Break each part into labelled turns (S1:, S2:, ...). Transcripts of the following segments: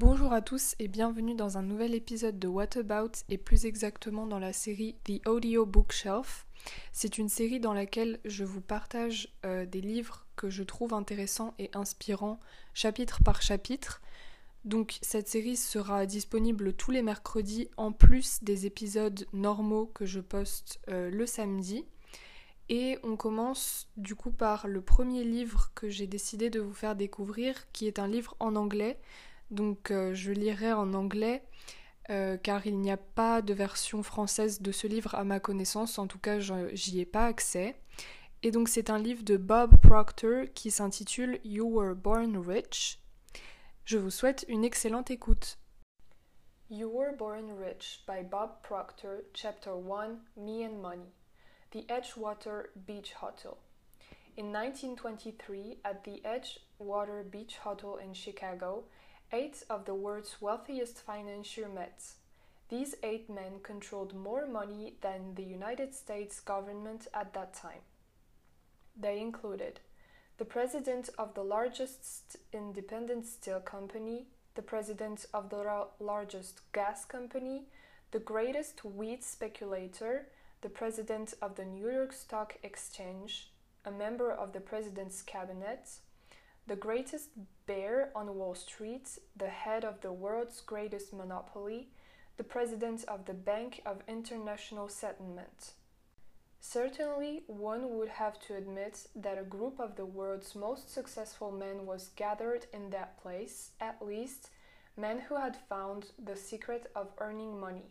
S1: Bonjour à tous et bienvenue dans un nouvel épisode de What About et plus exactement dans la série The Audio Bookshelf. C'est une série dans laquelle je vous partage euh, des livres que je trouve intéressants et inspirants chapitre par chapitre. Donc cette série sera disponible tous les mercredis en plus des épisodes normaux que je poste euh, le samedi. Et on commence du coup par le premier livre que j'ai décidé de vous faire découvrir qui est un livre en anglais donc euh, je lirai en anglais euh, car il n'y a pas de version française de ce livre à ma connaissance, en tout cas j'y ai pas accès. Et donc c'est un livre de Bob Proctor qui s'intitule You Were Born Rich. Je vous souhaite une excellente écoute. You Were Born Rich by Bob Proctor, Chapter 1 Me and Money. The Edgewater Beach Hotel. In 1923, at the Edgewater Beach Hotel in Chicago, eight of the world's wealthiest financiers met. These eight men controlled more money than the United States government at that time. They included the president of the largest independent steel company, the president of the largest gas company, the greatest wheat speculator, the president of the New York Stock Exchange, a member of the president's cabinet, the greatest bear on Wall Street, the head of the world's greatest monopoly, the president of the Bank of International Settlement. Certainly, one would have to admit that a group of the world's most successful men was gathered in that place, at least, men who had found the secret of earning money.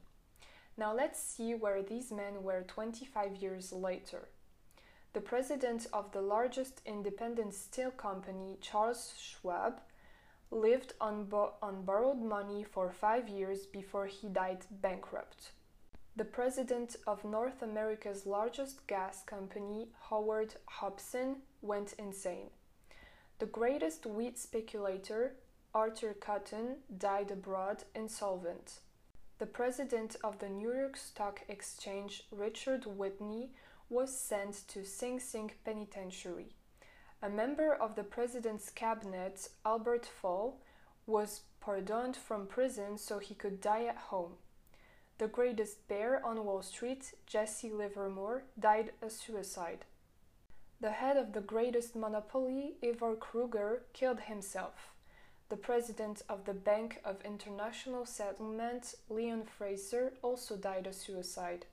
S1: Now let's see where these men were 25 years later. The president of the largest independent steel company, Charles Schwab, lived on, bo- on borrowed money for five years before he died bankrupt. The president of North America's largest gas company, Howard Hopson, went insane. The greatest wheat speculator, Arthur Cutten, died abroad insolvent. The president of the New York Stock Exchange, Richard Whitney, was sent to Sing Sing Penitentiary. A member of the president's cabinet, Albert Fall, was pardoned from prison so he could die at home. The greatest bear on Wall Street, Jesse Livermore, died a suicide. The head of the greatest monopoly, Ivar Kreuger, killed himself. The president of the Bank of International Settlement, Leon Fraser, also died a suicide.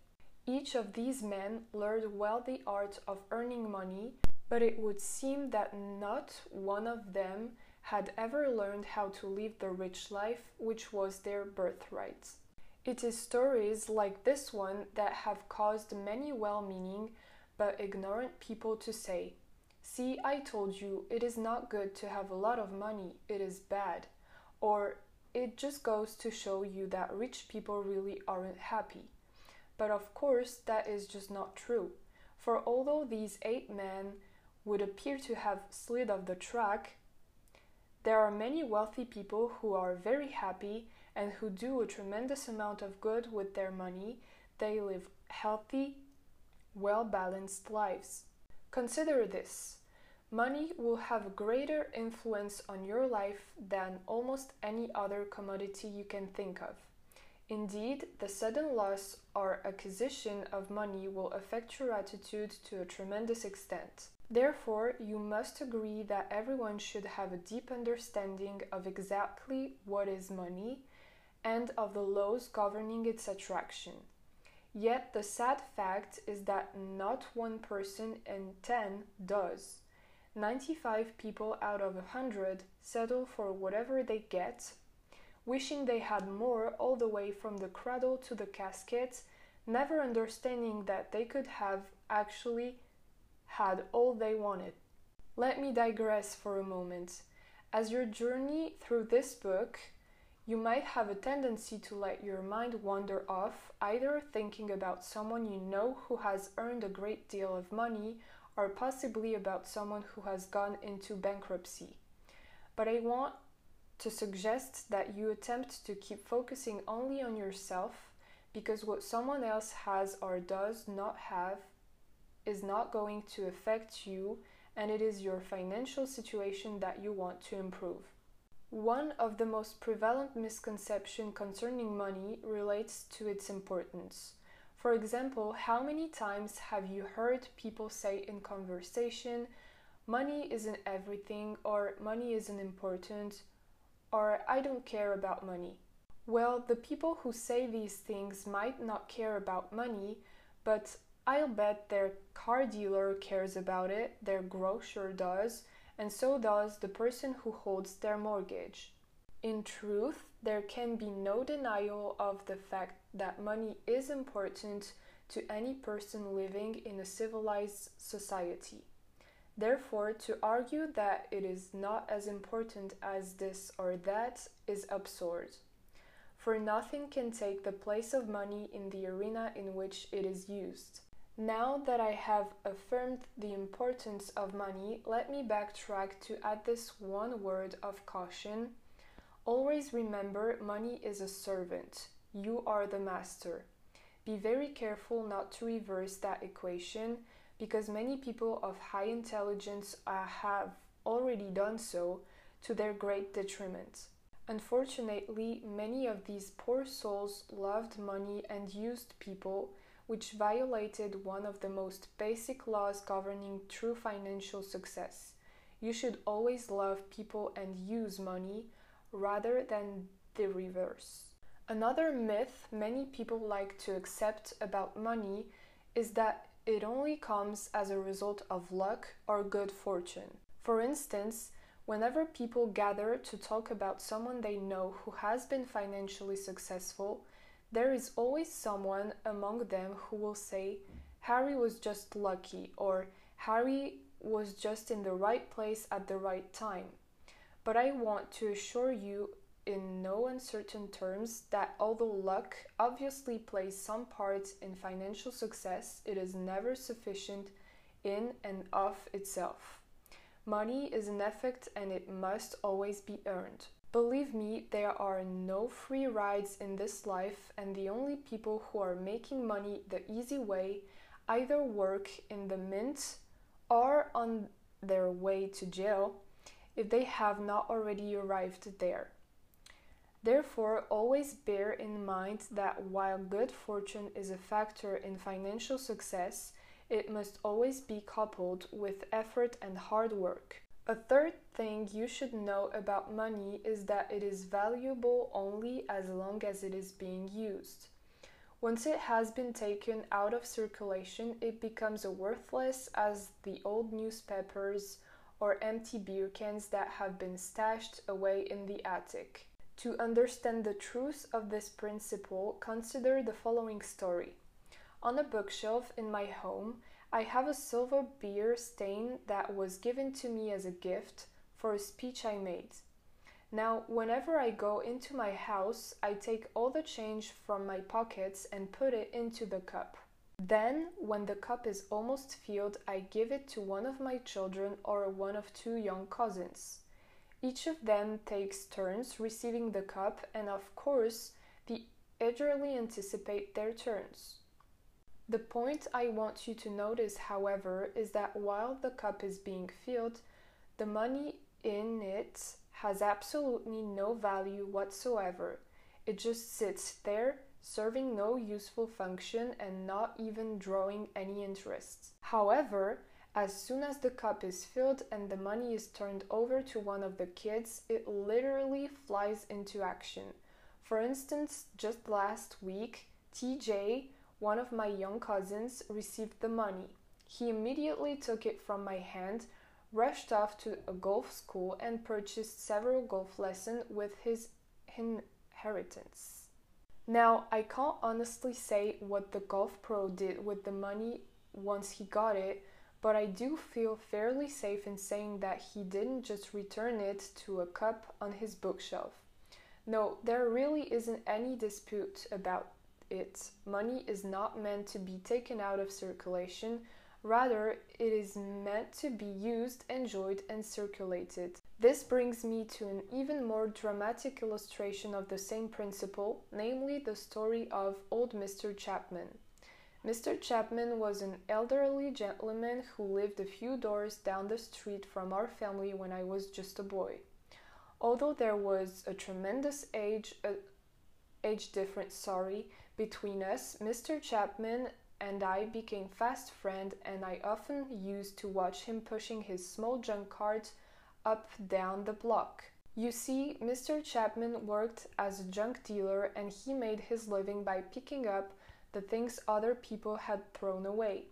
S1: Each of these men learned well the art of earning money, but it would seem that not one of them had ever learned how to live the rich life which was their birthright. It is stories like this one that have caused many well meaning but ignorant people to say, See, I told you it is not good to have a lot of money, it is bad. Or, it just goes to show you that rich people really aren't happy. But of course, that is just not true. For although these eight men would appear to have slid off the track, there are many wealthy people who are very happy and who do a tremendous amount of good with their money. They live healthy, well balanced lives. Consider this money will have greater influence on your life than almost any other commodity you can think of. Indeed, the sudden loss or acquisition of money will affect your attitude to a tremendous extent. Therefore, you must agree that everyone should have a deep understanding of exactly what is money and of the laws governing its attraction. Yet, the sad fact is that not one person in 10 does. 95 people out of 100 settle for whatever they get wishing they had more all the way from the cradle to the casket, never understanding that they could have actually had all they wanted. Let me digress for a moment. As your journey through this book, you might have a tendency to let your mind wander off, either thinking about someone you know who has earned a great deal of money, or possibly about someone who has gone into bankruptcy. But I want to suggest that you attempt to keep focusing only on yourself because what someone else has or does not have is not going to affect you and it is your financial situation that you want to improve. One of the most prevalent misconceptions concerning money relates to its importance. For example, how many times have you heard people say in conversation, money isn't everything, or money isn't important, or I don't care about money? Well, the people who say these things might not care about money, but I'll bet their car dealer cares about it, their grocer does, and so does the person who holds their mortgage. In truth, there can be no denial of the fact that money is important to any person living in a civilized society. Therefore, to argue that it is not as important as this or that is absurd. For nothing can take the place of money in the arena in which it is used. Now that I have affirmed the importance of money, let me backtrack to add this one word of caution. Always remember money is a servant. You are the master. Be very careful not to reverse that equation because many people of high intelligence uh, have already done so to their great detriment. Unfortunately, many of these poor souls loved money and used people which violated one of the most basic laws governing true financial success. You should always love people and use money rather than the reverse. Another myth many people like to accept about money is that it only comes as a result of luck or good fortune. For instance, whenever people gather to talk about someone they know who has been financially successful, there is always someone among them who will say, Harry was just lucky, or Harry was just in the right place at the right time. But I want to assure you, in no uncertain terms, that although luck obviously plays some part in financial success, it is never sufficient in and of itself. Money is an effort and it must always be earned. Believe me, there are no free rides in this life, and the only people who are making money the easy way either work in the mint or on their way to jail if they have not already arrived there. Therefore, always bear in mind that while good fortune is a factor in financial success, it must always be coupled with effort and hard work. A third thing you should know about money is that it is valuable only as long as it is being used. Once it has been taken out of circulation, it becomes worthless as the old newspapers or empty beer cans that have been stashed away in the attic. To understand the truth of this principle, consider the following story. On a bookshelf in my home, I have a silver beer stain that was given to me as a gift for a speech I made. Now, whenever I go into my house, I take all the change from my pockets and put it into the cup. Then, when the cup is almost filled, I give it to one of my children or one of two young cousins. Each of them takes turns receiving the cup, and of course, they eagerly anticipate their turns. The point I want you to notice, however, is that while the cup is being filled, the money in it has absolutely no value whatsoever. It just sits there, serving no useful function and not even drawing any interest. However, as soon as the cup is filled and the money is turned over to one of the kids, it literally flies into action. For instance, just last week, TJ one of my young cousins received the money. He immediately took it from my hand, rushed off to a golf school, and purchased several golf lessons with his inheritance. Now, I can't honestly say what the golf pro did with the money once he got it, but I do feel fairly safe in saying that he didn't just return it to a cup on his bookshelf. No, there really isn't any dispute about it. Money is not meant to be taken out of circulation, rather, it is meant to be used, enjoyed, and circulated. This brings me to an even more dramatic illustration of the same principle, namely the story of old Mr. Chapman. Mr. Chapman was an elderly gentleman who lived a few doors down the street from our family when I was just a boy. Although there was a tremendous age uh, age difference, sorry, between us, Mr. Chapman and I became fast friends and I often used to watch him pushing his small junk cart up down the block. You see, Mr. Chapman worked as a junk dealer and he made his living by picking up the things other people had thrown away.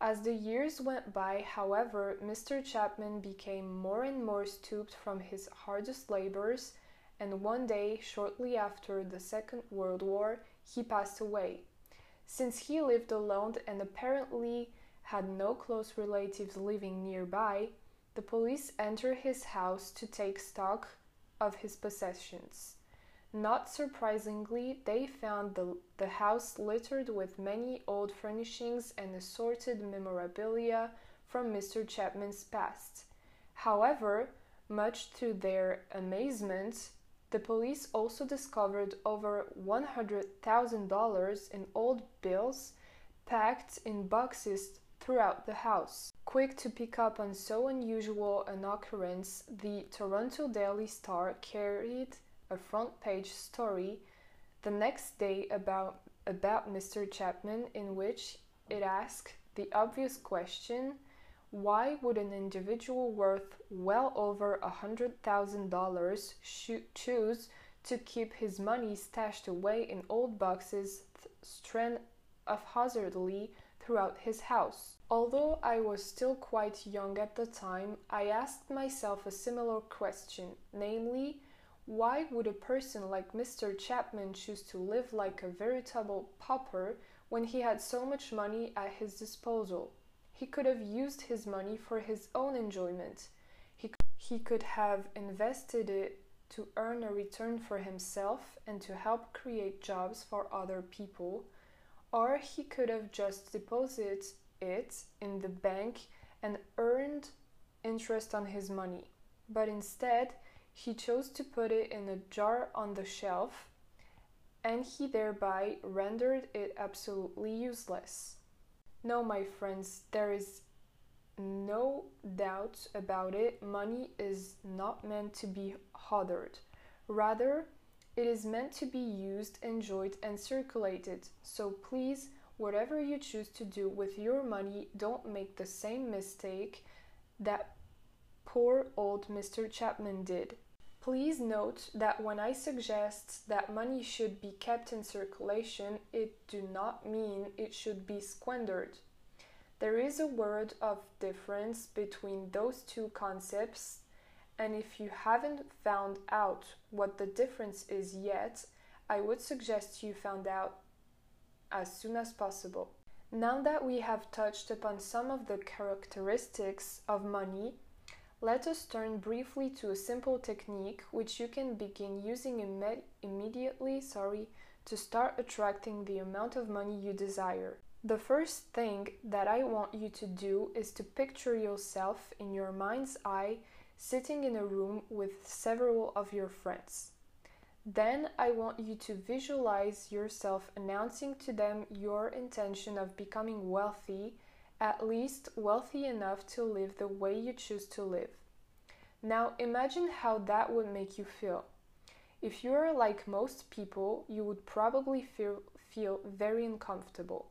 S1: As the years went by, however, Mr. Chapman became more and more stooped from his hardest labors, and one day, shortly after the Second World War, he passed away. Since he lived alone and apparently had no close relatives living nearby, the police entered his house to take stock of his possessions. Not surprisingly, they found the, the house littered with many old furnishings and assorted memorabilia from Mr. Chapman's past. However, much to their amazement, the police also discovered over $100,000 in old bills packed in boxes throughout the house. Quick to pick up on so unusual an occurrence, the Toronto Daily Star carried a front page story the next day about, about Mr. Chapman, in which it asked the obvious question why would an individual worth well over a hundred thousand dollars choose to keep his money stashed away in old boxes strand haphazardly throughout his house? Although I was still quite young at the time, I asked myself a similar question, namely, why would a person like Mr. Chapman choose to live like a veritable pauper when he had so much money at his disposal? He could have used his money for his own enjoyment. He, he could have invested it to earn a return for himself and to help create jobs for other people, or he could have just deposited it in the bank and earned interest on his money. But instead, he chose to put it in a jar on the shelf, and he thereby rendered it absolutely useless. No, my friends, there is no doubt about it. Money is not meant to be hoarded. Rather, it is meant to be used, enjoyed, and circulated. So please, whatever you choose to do with your money, don't make the same mistake that poor old Mr. Chapman did. Please note that when I suggest that money should be kept in circulation, it do not mean it should be squandered. There is a word of difference between those two concepts, and if you haven't found out what the difference is yet, I would suggest you found out as soon as possible. Now that we have touched upon some of the characteristics of money, let us turn briefly to a simple technique which you can begin using Im- immediately, sorry, to start attracting the amount of money you desire. The first thing that I want you to do is to picture yourself in your mind's eye sitting in a room with several of your friends. Then I want you to visualize yourself announcing to them your intention of becoming wealthy at least wealthy enough to live the way you choose to live. Now imagine how that would make you feel. If you are like most people, you would probably feel, feel very uncomfortable.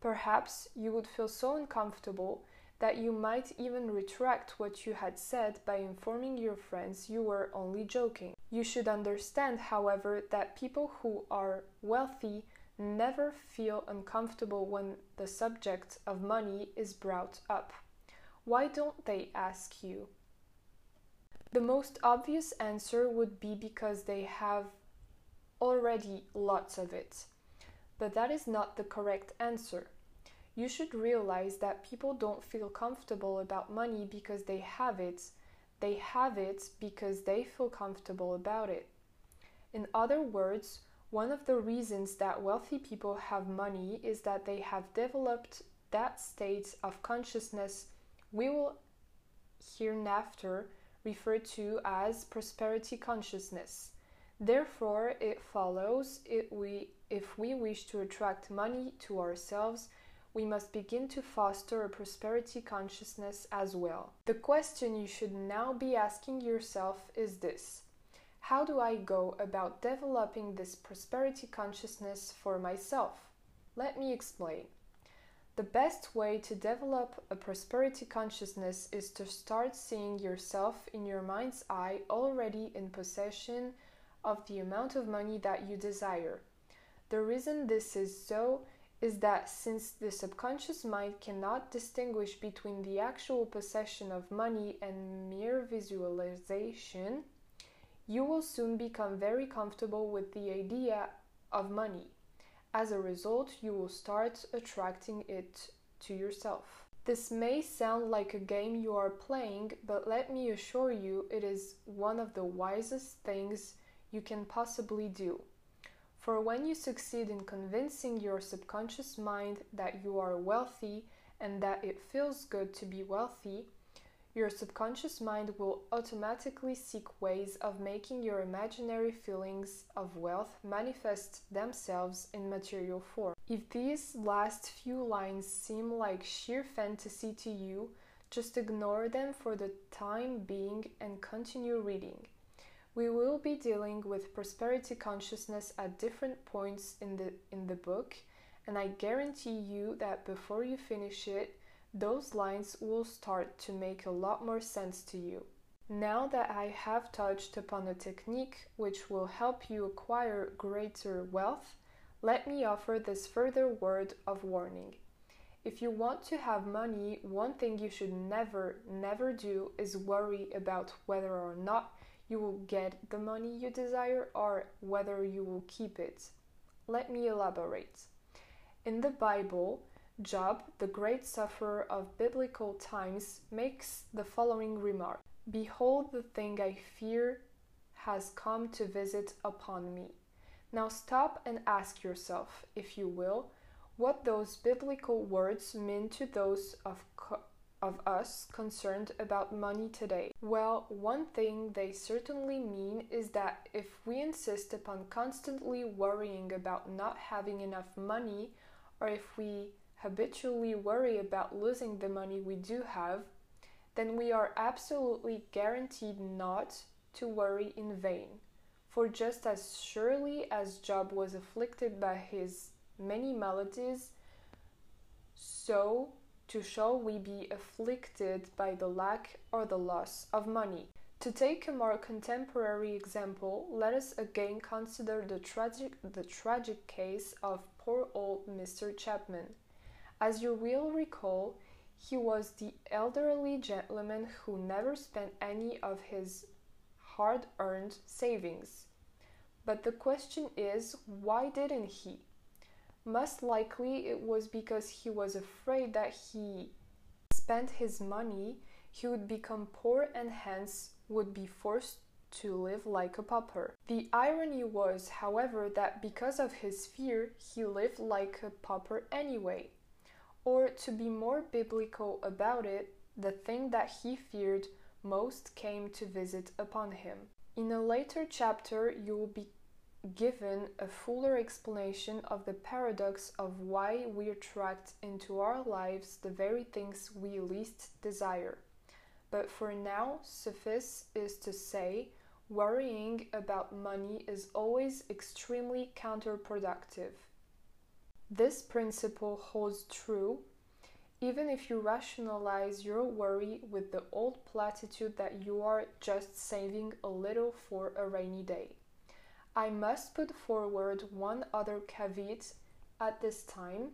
S1: Perhaps you would feel so uncomfortable that you might even retract what you had said by informing your friends you were only joking. You should understand, however, that people who are wealthy never feel uncomfortable when the subject of money is brought up. Why don't they ask you? The most obvious answer would be because they have already lots of it. But that is not the correct answer. You should realize that people don't feel comfortable about money because they have it. They have it because they feel comfortable about it. In other words, one of the reasons that wealthy people have money is that they have developed that state of consciousness we will hereinafter refer to as prosperity consciousness. Therefore, it follows if we, if we wish to attract money to ourselves, we must begin to foster a prosperity consciousness as well. The question you should now be asking yourself is this How do I go about developing this prosperity consciousness for myself? Let me explain. The best way to develop a prosperity consciousness is to start seeing yourself in your mind's eye already in possession of the amount of money that you desire. The reason this is so is that since the subconscious mind cannot distinguish between the actual possession of money and mere visualization, you will soon become very comfortable with the idea of money. As a result, you will start attracting it to yourself. This may sound like a game you are playing, but let me assure you it is one of the wisest things you can possibly do. For when you succeed in convincing your subconscious mind that you are wealthy and that it feels good to be wealthy, your subconscious mind will automatically seek ways of making your imaginary feelings of wealth manifest themselves in material form. If these last few lines seem like sheer fantasy to you, just ignore them for the time being and continue reading. We will be dealing with prosperity consciousness at different points in the in the book, and I guarantee you that before you finish it, those lines will start to make a lot more sense to you. Now that I have touched upon a technique which will help you acquire greater wealth, let me offer this further word of warning. If you want to have money, one thing you should never, never do is worry about whether or not you will get the money you desire or whether you will keep it. Let me elaborate. In the Bible, Job, the great sufferer of biblical times, makes the following remark Behold, the thing I fear has come to visit upon me. Now stop and ask yourself, if you will, what those biblical words mean to those of of us concerned about money today? Well, one thing they certainly mean is that if we insist upon constantly worrying about not having enough money, or if we habitually worry about losing the money we do have, then we are absolutely guaranteed not to worry in vain. For just as surely as Job was afflicted by his many maladies, so to shall we be afflicted by the lack or the loss of money. To take a more contemporary example, let us again consider the tragic, the tragic case of poor old Mr. Chapman. As you will recall, he was the elderly gentleman who never spent any of his hard earned savings. But the question is, why didn't he? Most likely it was because he was afraid that he spent his money, he would become poor and hence would be forced to live like a pauper. The irony was, however, that because of his fear, he lived like a pauper anyway. Or, to be more biblical about it, the thing that he feared most came to visit upon him. In a later chapter, you will be given a fuller explanation of the paradox of why we attract into our lives the very things we least desire. But for now, suffice is to say, worrying about money is always extremely counterproductive. This principle holds true even if you rationalize your worry with the old platitude that you are just saving a little for a rainy day. I must put forward one other caveat at this time.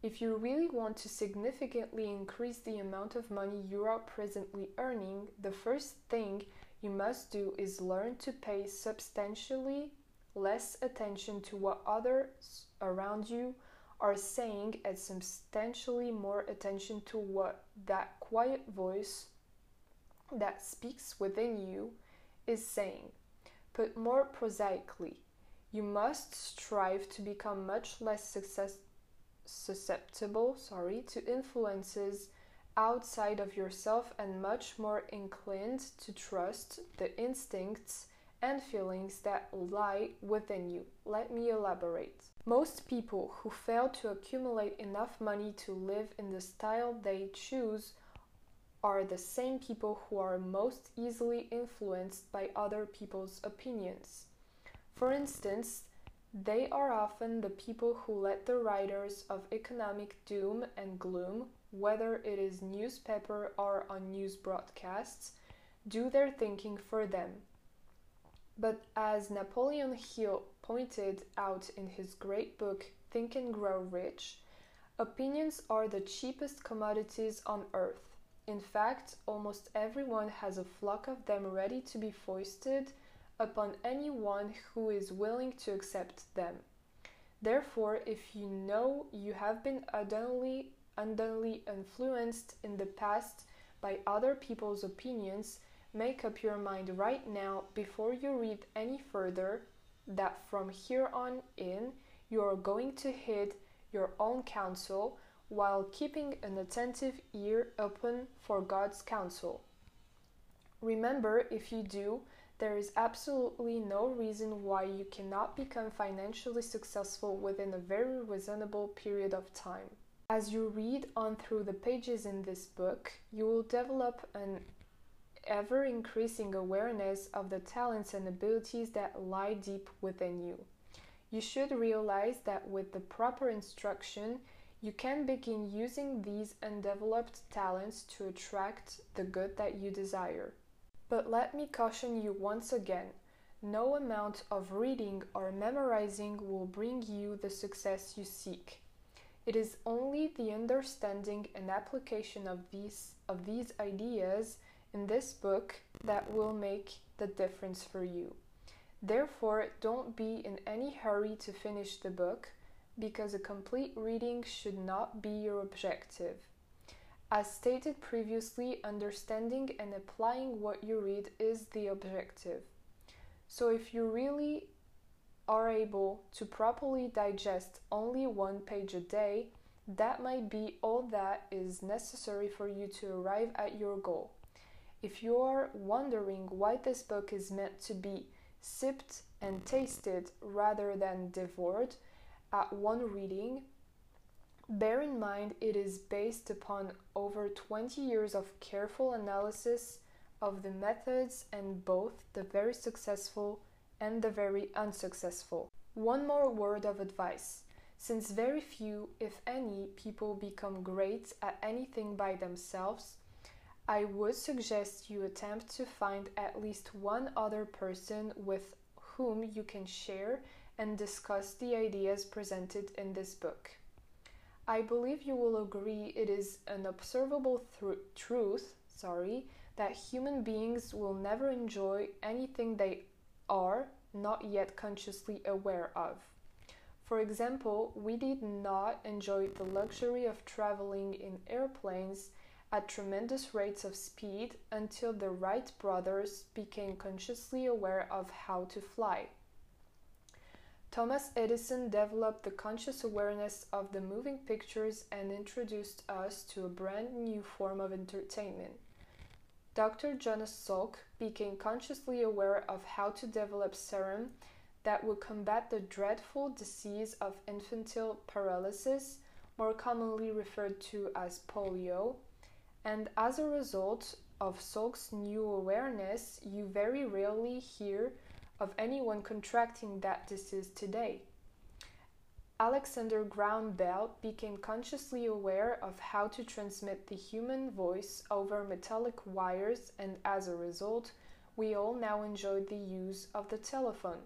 S1: If you really want to significantly increase the amount of money you are presently earning, the first thing you must do is learn to pay substantially less attention to what others around you are saying and substantially more attention to what that quiet voice that speaks within you is saying. Put more prosaically, you must strive to become much less success, susceptible sorry, to influences outside of yourself and much more inclined to trust the instincts and feelings that lie within you. Let me elaborate. Most people who fail to accumulate enough money to live in the style they choose are the same people who are most easily influenced by other people's opinions. For instance, they are often the people who let the writers of economic doom and gloom, whether it is newspaper or on news broadcasts, do their thinking for them. But as Napoleon Hill pointed out in his great book Think and Grow Rich, opinions are the cheapest commodities on earth. In fact, almost everyone has a flock of them ready to be foisted upon anyone who is willing to accept them. Therefore, if you know you have been unduly, unduly influenced in the past by other people's opinions, Make up your mind right now before you read any further that from here on in you are going to heed your own counsel while keeping an attentive ear open for God's counsel. Remember, if you do, there is absolutely no reason why you cannot become financially successful within a very reasonable period of time. As you read on through the pages in this book, you will develop an ever increasing awareness of the talents and abilities that lie deep within you. You should realize that with the proper instruction, you can begin using these undeveloped talents to attract the good that you desire. But let me caution you once again no amount of reading or memorizing will bring you the success you seek. It is only the understanding and application of these, of these ideas in this book that will make the difference for you. Therefore, don't be in any hurry to finish the book because a complete reading should not be your objective. As stated previously, understanding and applying what you read is the objective. So, if you really are able to properly digest only one page a day, that might be all that is necessary for you to arrive at your goal. If you're wondering why this book is meant to be sipped and tasted rather than devoured at one reading, bear in mind it is based upon over 20 years of careful analysis of the methods and both the very successful and the very unsuccessful. One more word of advice. Since very few, if any, people become great at anything by themselves, I would suggest you attempt to find at least one other person with whom you can share and discuss the ideas presented in this book. I believe you will agree it is an observable th- truth, sorry, that human beings will never enjoy anything they are not yet consciously aware of. For example, we did not enjoy the luxury of traveling in airplanes at tremendous rates of speed until the Wright brothers became consciously aware of how to fly. Thomas Edison developed the conscious awareness of the moving pictures and introduced us to a brand new form of entertainment. Dr. Jonas Salk became consciously aware of how to develop serum that would combat the dreadful disease of infantile paralysis, more commonly referred to as polio, and as a result of Salk's new awareness, you very rarely hear of anyone contracting that disease today. Alexander Graham Bell became consciously aware of how to transmit the human voice over metallic wires, and as a result, we all now enjoy the use of the telephone.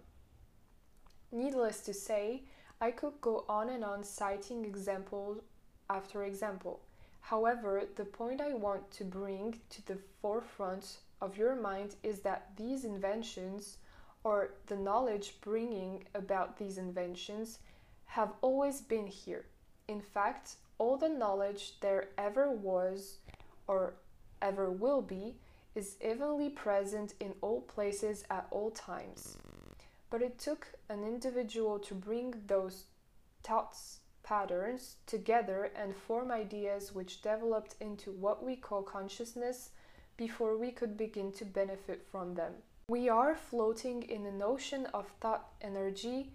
S1: Needless to say, I could go on and on citing example after example. However, the point I want to bring to the forefront of your mind is that these inventions, or the knowledge bringing about these inventions, have always been here. In fact, all the knowledge there ever was or ever will be is evenly present in all places at all times. But it took an individual to bring those thoughts patterns together and form ideas which developed into what we call consciousness before we could begin to benefit from them. We are floating in an ocean of thought energy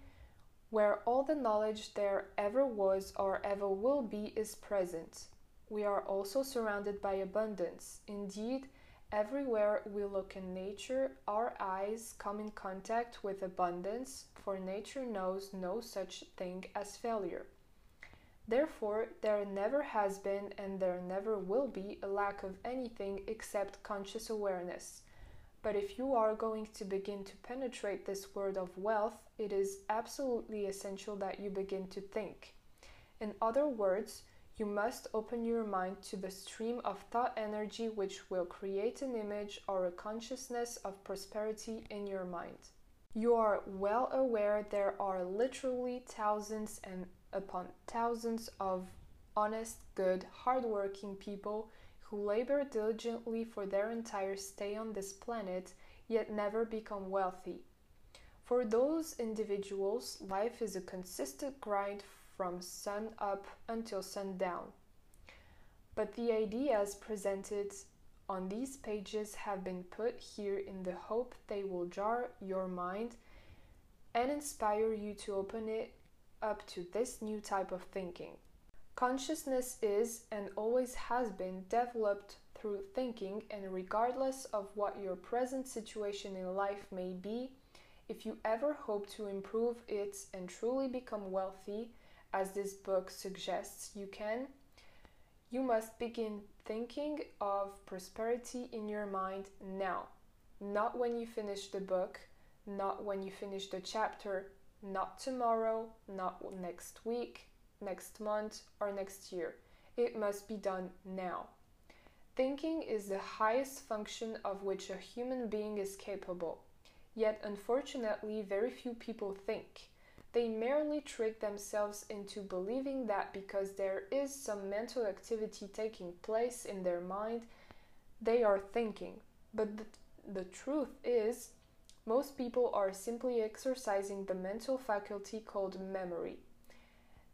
S1: where all the knowledge there ever was or ever will be is present. We are also surrounded by abundance. Indeed, everywhere we look in nature, our eyes come in contact with abundance, for nature knows no such thing as failure. Therefore, there never has been and there never will be a lack of anything except conscious awareness. But if you are going to begin to penetrate this world of wealth, it is absolutely essential that you begin to think. In other words, you must open your mind to the stream of thought energy which will create an image or a consciousness of prosperity in your mind. You are well aware there are literally thousands and upon thousands of honest, good, hardworking people who labor diligently for their entire stay on this planet yet never become wealthy. For those individuals, life is a consistent grind from sun up until sundown. But the ideas presented on these pages have been put here in the hope they will jar your mind and inspire you to open it up to this new type of thinking. Consciousness is and always has been developed through thinking, and regardless of what your present situation in life may be, if you ever hope to improve it and truly become wealthy, as this book suggests you can, you must begin thinking of prosperity in your mind now. Not when you finish the book, not when you finish the chapter, not tomorrow, not next week, next month, or next year. It must be done now. Thinking is the highest function of which a human being is capable. Yet, unfortunately, very few people think. They merely trick themselves into believing that because there is some mental activity taking place in their mind, they are thinking. But the, the truth is, most people are simply exercising the mental faculty called memory.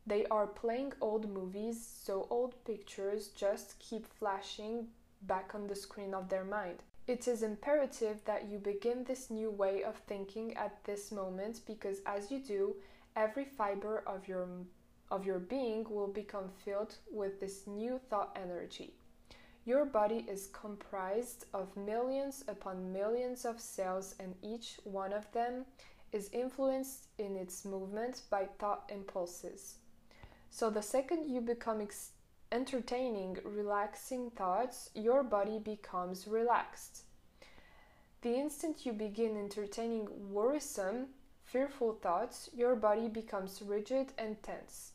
S1: They are playing old movies, so old pictures just keep flashing back on the screen of their mind. It is imperative that you begin this new way of thinking at this moment because as you do, every fiber of your of your being will become filled with this new thought energy. Your body is comprised of millions upon millions of cells, and each one of them is influenced in its movement by thought impulses. So, the second you become ex- entertaining, relaxing thoughts, your body becomes relaxed. The instant you begin entertaining worrisome, fearful thoughts, your body becomes rigid and tense.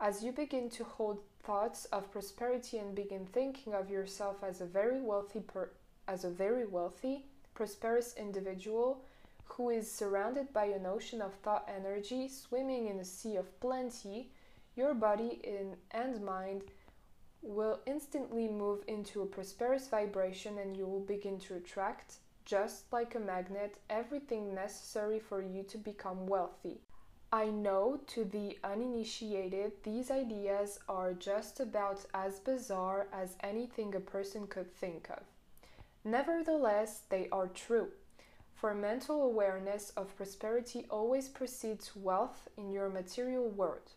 S1: As you begin to hold thoughts of prosperity and begin thinking of yourself as a very wealthy per- as a very wealthy, prosperous individual who is surrounded by an ocean of thought energy swimming in a sea of plenty, your body and mind will instantly move into a prosperous vibration and you will begin to attract, just like a magnet, everything necessary for you to become wealthy. I know to the uninitiated, these ideas are just about as bizarre as anything a person could think of. Nevertheless, they are true. For mental awareness of prosperity always precedes wealth in your material world.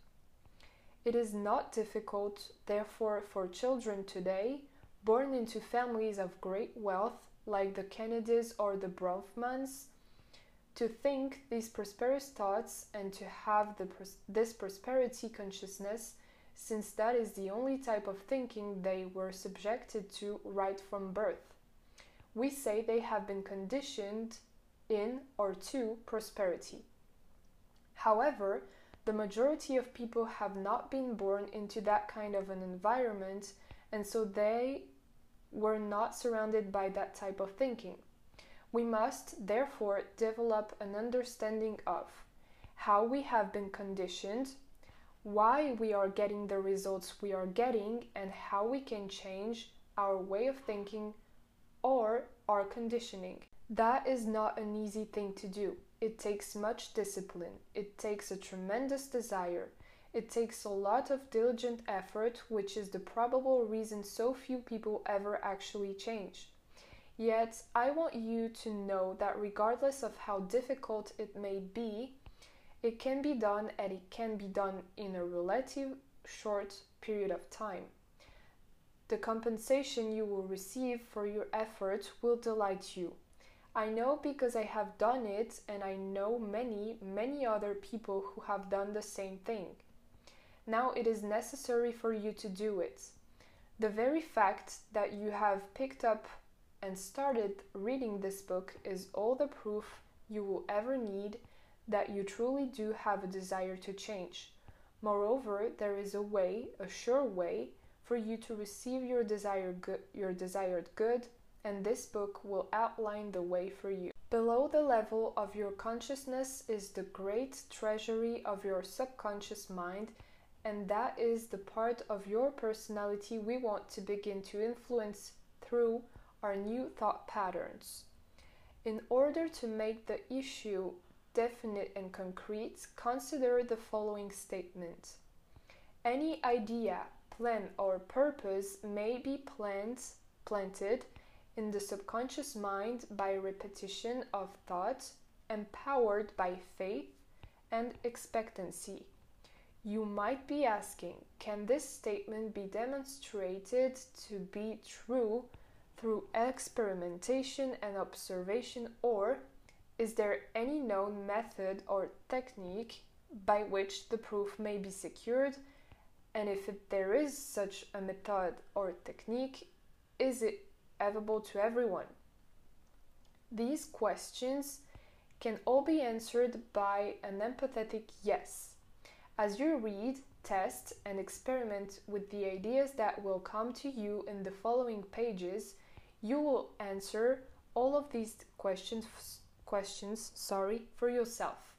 S1: It is not difficult, therefore, for children today, born into families of great wealth, like the Kennedys or the Bronfmans, to think these prosperous thoughts and to have the, this prosperity consciousness, since that is the only type of thinking they were subjected to right from birth. We say they have been conditioned in or to prosperity. However, the majority of people have not been born into that kind of an environment, and so they were not surrounded by that type of thinking. We must, therefore, develop an understanding of how we have been conditioned, why we are getting the results we are getting, and how we can change our way of thinking or our conditioning. That is not an easy thing to do. It takes much discipline, it takes a tremendous desire, it takes a lot of diligent effort, which is the probable reason so few people ever actually change. Yet, I want you to know that regardless of how difficult it may be, it can be done and it can be done in a relative short period of time. The compensation you will receive for your effort will delight you. I know because I have done it, and I know many, many other people who have done the same thing. Now it is necessary for you to do it. The very fact that you have picked up and started reading this book is all the proof you will ever need that you truly do have a desire to change. Moreover, there is a way, a sure way, for you to receive your desired good, your desired good and this book will outline the way for you. Below the level of your consciousness is the great treasury of your subconscious mind, and that is the part of your personality we want to begin to influence through our new thought patterns. In order to make the issue definite and concrete, consider the following statement Any idea, plan, or purpose may be plant, planted in the subconscious mind by repetition of thought, empowered by faith and expectancy. You might be asking, can this statement be demonstrated to be true through experimentation and observation, or is there any known method or technique by which the proof may be secured? And if there is such a method or technique, is it available to everyone? These questions can all be answered by an empathetic yes. As you read, test, and experiment with the ideas that will come to you in the following pages, you will answer all of these questions questions, sorry, for yourself.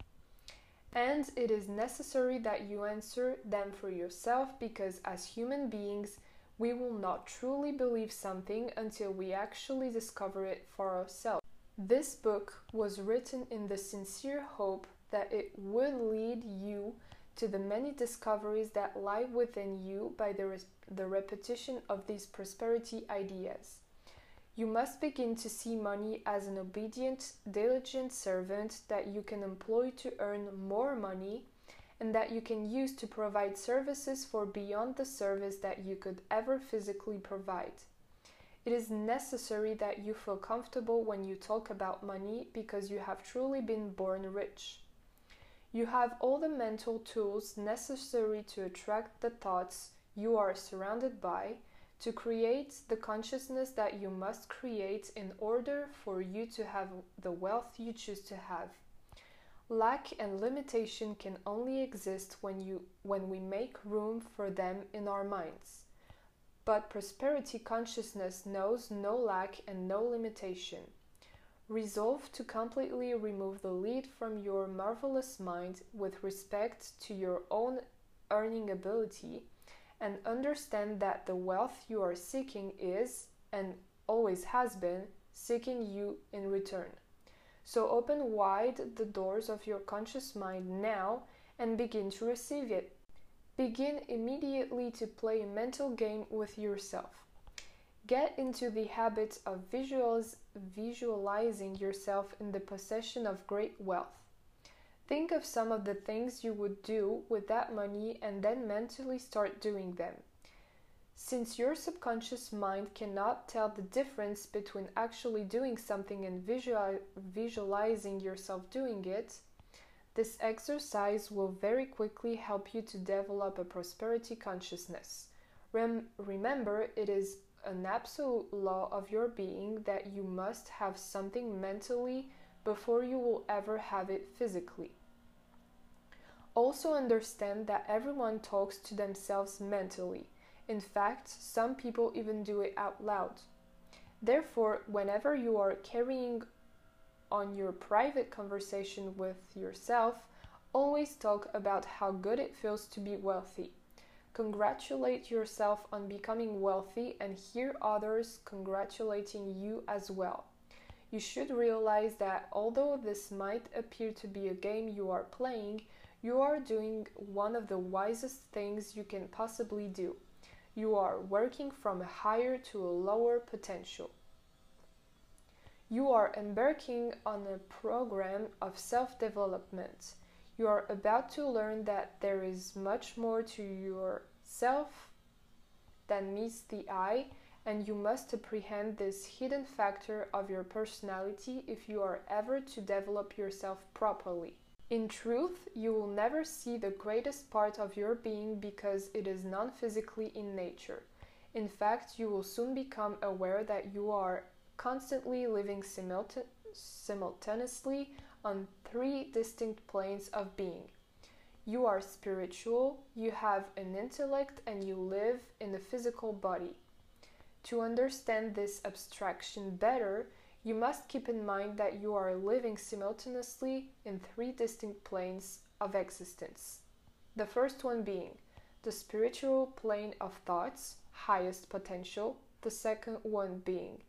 S1: And it is necessary that you answer them for yourself because as human beings, we will not truly believe something until we actually discover it for ourselves. This book was written in the sincere hope that it would lead you to the many discoveries that lie within you by the, the repetition of these prosperity ideas. You must begin to see money as an obedient, diligent servant that you can employ to earn more money and that you can use to provide services for beyond the service that you could ever physically provide. It is necessary that you feel comfortable when you talk about money because you have truly been born rich. You have all the mental tools necessary to attract the thoughts you are surrounded by, to create the consciousness that you must create in order for you to have the wealth you choose to have. Lack and limitation can only exist when, you, when we make room for them in our minds. But prosperity consciousness knows no lack and no limitation. Resolve to completely remove the lead from your marvelous mind with respect to your own earning ability and understand that the wealth you are seeking is, and always has been, seeking you in return. So open wide the doors of your conscious mind now and begin to receive it. Begin immediately to play a mental game with yourself. Get into the habit of visualiz- visualizing yourself in the possession of great wealth. Think of some of the things you would do with that money and then mentally start doing them. Since your subconscious mind cannot tell the difference between actually doing something and visual, visualizing yourself doing it, this exercise will very quickly help you to develop a prosperity consciousness. Rem- remember, it is an absolute law of your being that you must have something mentally before you will ever have it physically. Also, understand that everyone talks to themselves mentally in fact, some people even do it out loud. Therefore, whenever you are carrying on your private conversation with yourself, always talk about how good it feels to be wealthy. Congratulate yourself on becoming wealthy and hear others congratulating you as well. You should realize that although this might appear to be a game you are playing, you are doing one of the wisest things you can possibly do you are working from a higher to a lower potential. You are embarking on a program of self development. You are about to learn that there is much more to yourself than meets the eye, and you must apprehend this hidden factor of your personality if you are ever to develop yourself properly. In truth, you will never see the greatest part of your being because it is non physically in nature. In fact, you will soon become aware that you are constantly living simulta- simultaneously on three distinct planes of being. You are spiritual, you have an intellect, and you live in a physical body. To understand this abstraction better, you must keep in mind that you are living simultaneously in three distinct planes of existence. The first one being the spiritual plane of thoughts, highest potential, the second one being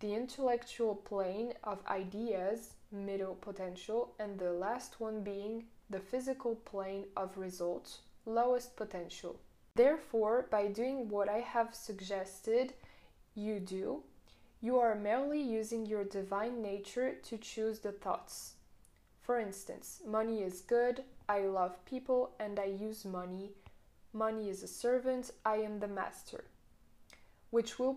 S1: the intellectual plane of ideas, middle potential, and the last one being the physical plane of results, lowest potential. Therefore, by doing what I have suggested you do, you are merely using your divine nature to choose the thoughts. For instance, money is good, I love people, and I use money. Money is a servant, I am the master. Which will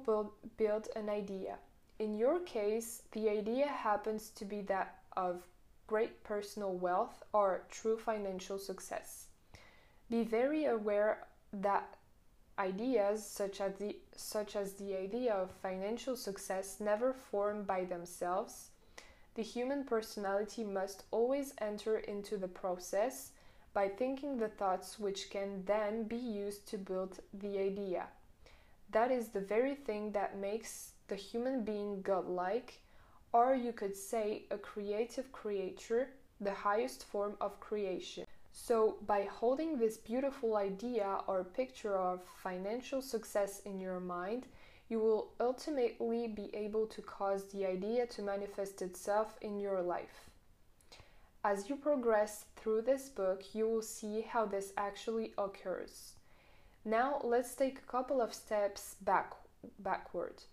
S1: build, an idea. In your case, the idea happens to be that of great personal wealth or true financial success. Be very aware that ideas such as the such as the idea of financial success never form by themselves. The human personality must always enter into the process by thinking the thoughts which can then be used to build the idea. That is the very thing that makes the human being godlike, or you could say a creative creature, the highest form of creation. So, by holding this beautiful idea or picture of financial success in your mind, you will ultimately be able to cause the idea to manifest itself in your life. As you progress through this book, you will see how this actually occurs. Now, let's take a couple of steps back, backward.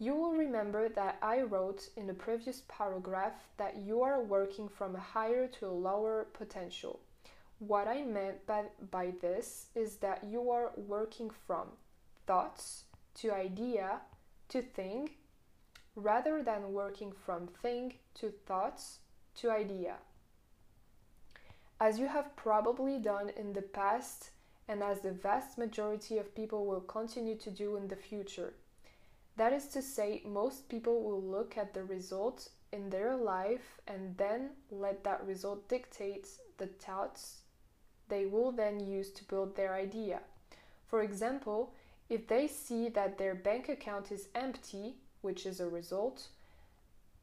S1: You will remember that I wrote in the previous paragraph that you are working from a higher to a lower potential. What I meant by, by this is that you are working from thoughts to idea to thing rather than working from thing to thoughts to idea. As you have probably done in the past, and as the vast majority of people will continue to do in the future. That is to say, most people will look at the result in their life and then let that result dictate the thoughts they will then use to build their idea. For example, if they see that their bank account is empty, which is a result,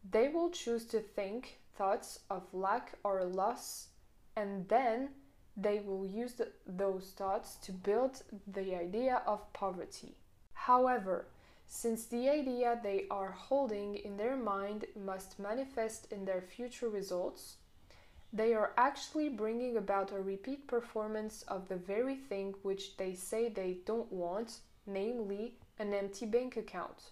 S1: they will choose to think thoughts of lack or loss and then they will use the, those thoughts to build the idea of poverty. However, since the idea they are holding in their mind must manifest in their future results, they are actually bringing about a repeat performance of the very thing which they say they don't want, namely an empty bank account.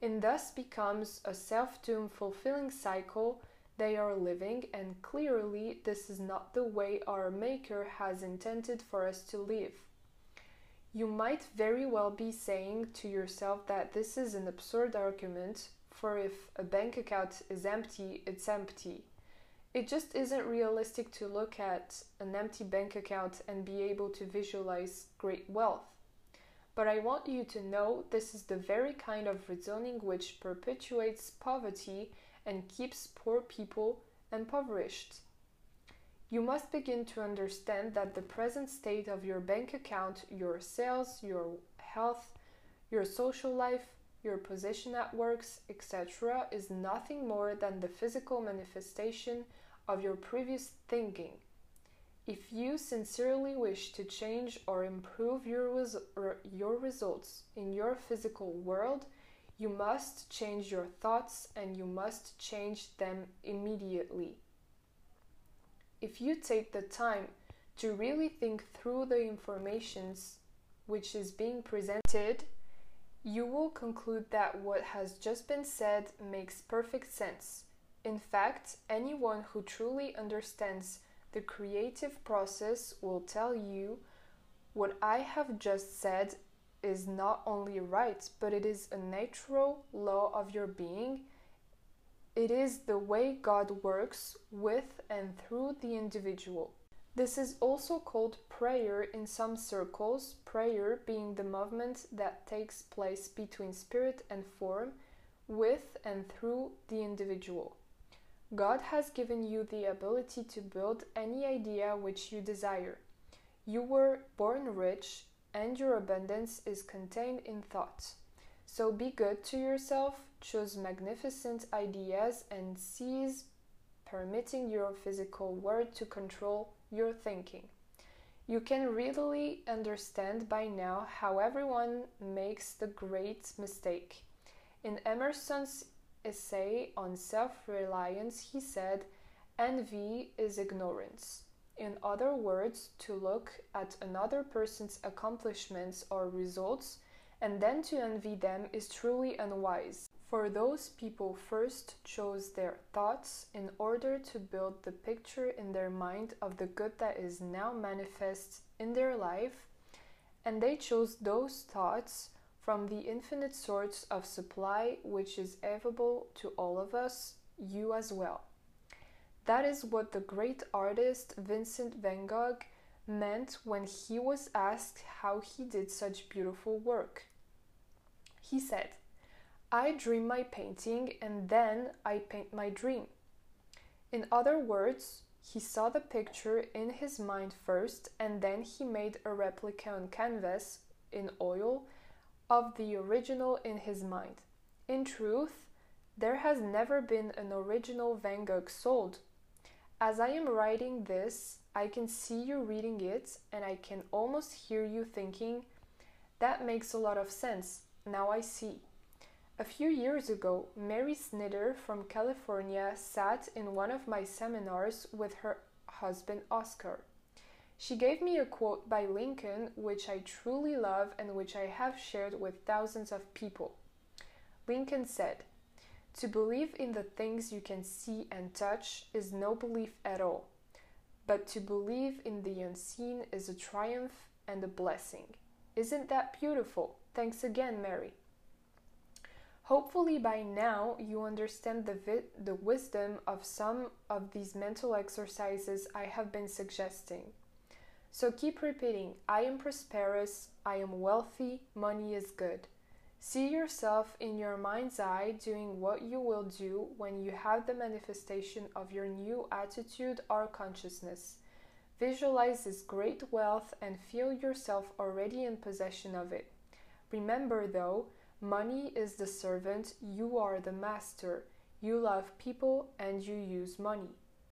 S1: And thus becomes a self doomed fulfilling cycle they are living, and clearly, this is not the way our Maker has intended for us to live. You might very well be saying to yourself that this is an absurd argument, for if a bank account is empty, it's empty. It just isn't realistic to look at an empty bank account and be able to visualize great wealth. But I want you to know this is the very kind of reasoning which perpetuates poverty and keeps poor people impoverished. You must begin to understand that the present state of your bank account, your sales, your health, your social life, your position at works, etc., is nothing more than the physical manifestation of your previous thinking. If you sincerely wish to change or improve your, res- your results in your physical world, you must change your thoughts and you must change them immediately. If you take the time to really think through the informations which is being presented you will conclude that what has just been said makes perfect sense. In fact, anyone who truly understands the creative process will tell you what I have just said is not only right, but it is a natural law of your being. It is the way God works with and through the individual. This is also called prayer in some circles, prayer being the movement that takes place between spirit and form, with and through the individual. God has given you the ability to build any idea which you desire. You were born rich, and your abundance is contained in thought. So be good to yourself, choose magnificent ideas, and seize permitting your physical world to control your thinking. You can readily understand by now how everyone makes the great mistake. In Emerson's essay on self reliance, he said, Envy is ignorance. In other words, to look at another person's accomplishments or results and then to envy them is truly unwise. For those people first chose their thoughts in order to build the picture in their mind of the good that is now manifest in their life, and they chose those thoughts from the infinite source of supply which is available to all of us, you as well. That is what the great artist Vincent van Gogh meant when he was asked how he did such beautiful work. He said, I dream my painting and then I paint my dream. In other words, he saw the picture in his mind first and then he made a replica on canvas in oil of the original in his mind. In truth, there has never been an original Van Gogh sold. As I am writing this, I can see you reading it and I can almost hear you thinking, that makes a lot of sense. Now I see. A few years ago, Mary Snider from California sat in one of my seminars with her husband Oscar. She gave me a quote by Lincoln, which I truly love and which I have shared with thousands of people. Lincoln said, To believe in the things you can see and touch is no belief at all, but to believe in the unseen is a triumph and a blessing. Isn't that beautiful? Thanks again, Mary. Hopefully, by now, you understand the, vi- the wisdom of some of these mental exercises I have been suggesting. So keep repeating I am prosperous, I am wealthy, money is good. See yourself in your mind's eye doing what you will do when you have the manifestation of your new attitude or consciousness. Visualize this great wealth and feel yourself already in possession of it. Remember, though, Money is the servant, you are the master. You love people and you use money.